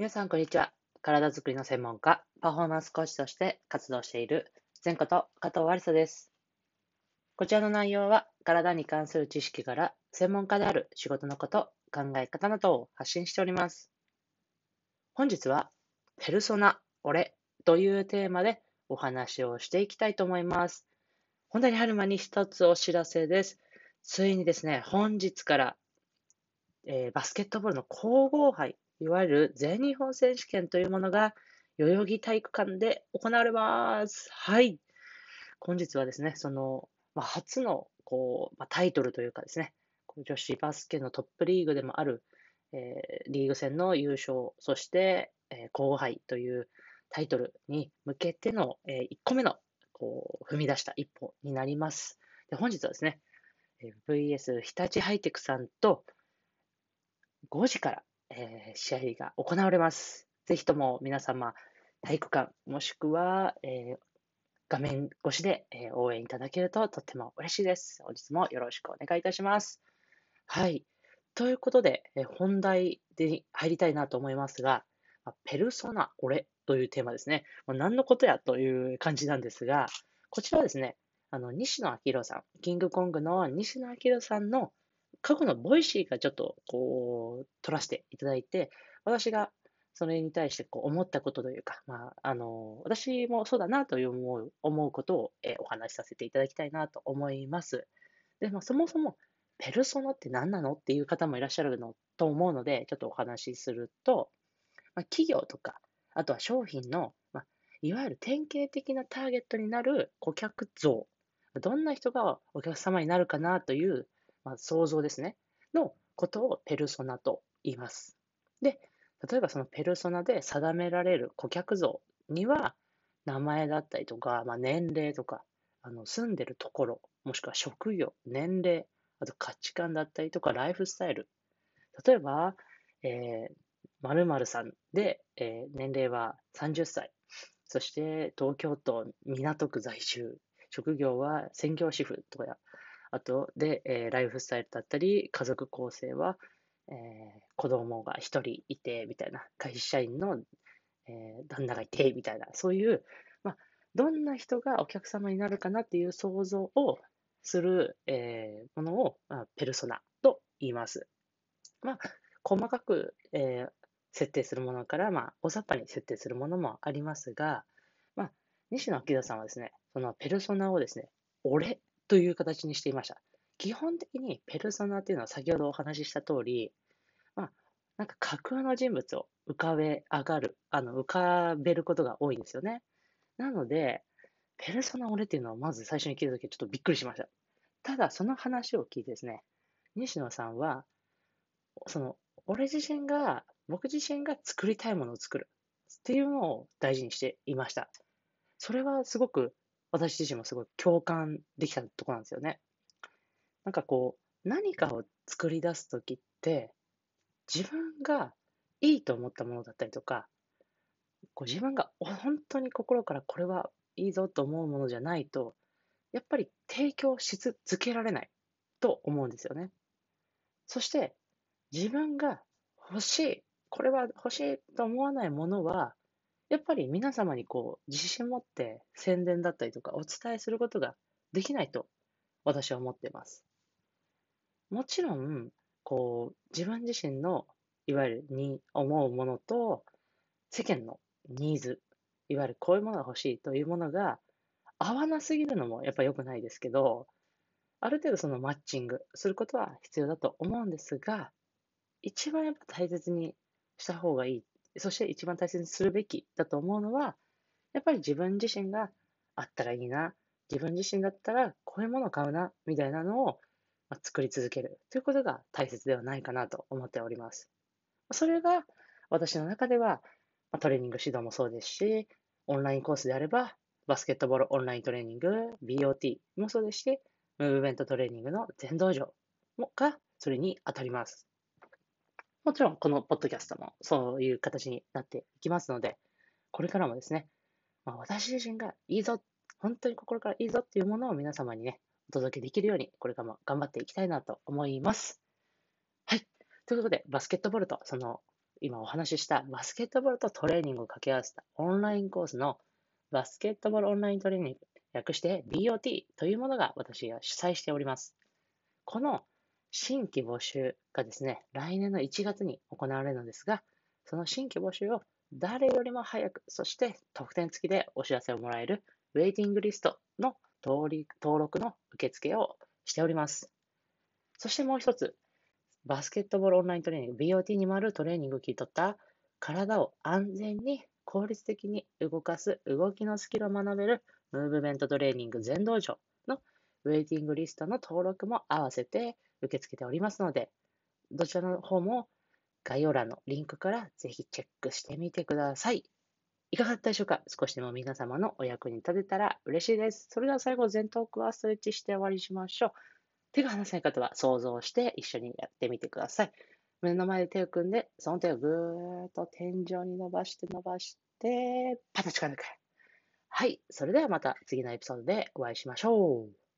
皆さん、こんにちは。体づくりの専門家、パフォーマンスコーチとして活動している、前こと加藤ありさです。こちらの内容は、体に関する知識から専門家である仕事のこと、考え方などを発信しております。本日は、ペルソナ、俺というテーマでお話をしていきたいと思います。本題に入る前に一つお知らせです。ついにですね、本日から、えー、バスケットボールの皇后杯いわゆる全日本選手権というものが、代々木体育館で行われます。はい。本日はですね、その、まあ、初の、こう、まあ、タイトルというかですね、女子バスケのトップリーグでもある、えー、リーグ戦の優勝、そして、えー、後輩というタイトルに向けての、えー、1個目の、こう、踏み出した一歩になります。で本日はですね、VS 日立ハイテクさんと5時からえー、試合が行われます。ぜひとも皆様、体育館、もしくは、えー、画面越しで、えー、応援いただけるととっても嬉しいです。本日もよろしくお願いいたします。はい。ということで、え本題で入りたいなと思いますが、ペルソナ、俺というテーマですね。何のことやという感じなんですが、こちらはですね、あの、西野亮廣さん、キングコングの西野亮廣さんの過去の Voicy がちょっとこう、取らせていただいて、私がそれに対してこう思ったことというか、まあ、あの、私もそうだなという思う思うことを、えお話しさせていただきたいなと思います。で、まあ、そもそも、ペルソナって何なのっていう方もいらっしゃるのと思うので、ちょっとお話しすると、まあ、企業とか、あとは商品の、まあ、いわゆる典型的なターゲットになる顧客像、どんな人がお客様になるかなというまあ、想像ですね、のことをペルソナと言います。で、例えばそのペルソナで定められる顧客像には、名前だったりとか、まあ、年齢とか、あの住んでるところ、もしくは職業、年齢、あと価値観だったりとか、ライフスタイル。例えば、えー、〇〇さんで、えー、年齢は30歳。そして東京都港区在住。職業は専業主婦とかあとで、えー、ライフスタイルだったり、家族構成は、えー、子供が一人いて、みたいな、会社員の、え、旦那がいて、みたいな、そういう、まあ、どんな人がお客様になるかなっていう想像をする、え、ものを、まあ、ペルソナと言います。まあ、細かく、え、設定するものから、まあ、大雑把に設定するものもありますが、まあ、西野明さんはですね、そのペルソナをですね、俺という形にしていました。基本的にペルソナっていうのは先ほどお話しした通り、まあ、なんか架空の人物を浮かべ上がる、あの、浮かべることが多いんですよね。なので、ペルソナ俺っていうのをまず最初に聞いたときちょっとびっくりしました。ただ、その話を聞いてですね、西野さんは、その、俺自身が、僕自身が作りたいものを作るっていうのを大事にしていました。それはすごく私自身もすごい共感できたとこなんですよね。なんかこう、何かを作り出すときって、自分がいいと思ったものだったりとか、こう自分が本当に心からこれはいいぞと思うものじゃないと、やっぱり提供し続けられないと思うんですよね。そして、自分が欲しい、これは欲しいと思わないものは、やっぱり皆様にこう、自信持って宣伝だったりとかお伝えすることができないと私は思っています。もちろん、こう、自分自身のいわゆるに思うものと世間のニーズ、いわゆるこういうものが欲しいというものが合わなすぎるのもやっぱ良くないですけど、ある程度そのマッチングすることは必要だと思うんですが、一番やっぱ大切にした方がいいそして一番大切にするべきだと思うのは、やっぱり自分自身があったらいいな、自分自身だったらこういうものを買うな、みたいなのを作り続けるということが大切ではないかなと思っております。それが私の中ではトレーニング指導もそうですし、オンラインコースであれば、バスケットボールオンライントレーニング、BOT もそうですし、ムーブメントトレーニングの全道場もがそれに当たります。もちろん、このポッドキャストもそういう形になっていきますので、これからもですね、まあ、私自身がいいぞ、本当に心からいいぞっていうものを皆様にね、お届けできるように、これからも頑張っていきたいなと思います。はい。ということで、バスケットボールとその今お話ししたバスケットボールとトレーニングを掛け合わせたオンラインコースのバスケットボールオンライントレーニング、略して BOT というものが私が主催しております。この新規募集がですね、来年の1月に行われるのですが、その新規募集を誰よりも早く、そして特典付きでお知らせをもらえるウェイティングリストの登録の受付をしております。そしてもう一つ、バスケットボールオンライントレーニング BOT にもあるトレーニングを切り取った体を安全に効率的に動かす動きのスキルを学べるムーブメントトレーニング全道場のウェイティングリストの登録も合わせて受け付けておりますので、どちらの方も概要欄のリンクからぜひチェックしてみてください。いかがだったでしょうか？少しでも皆様のお役に立てたら嬉しいです。それでは最後、前頭腔ストレッチして終わりにしましょう。手が離せない方は想像して一緒にやってみてください。目の前で手を組んで、その手をぐーっと天井に伸ばして伸ばして、パタ力抜く。はい。それではまた次のエピソードでお会いしましょう。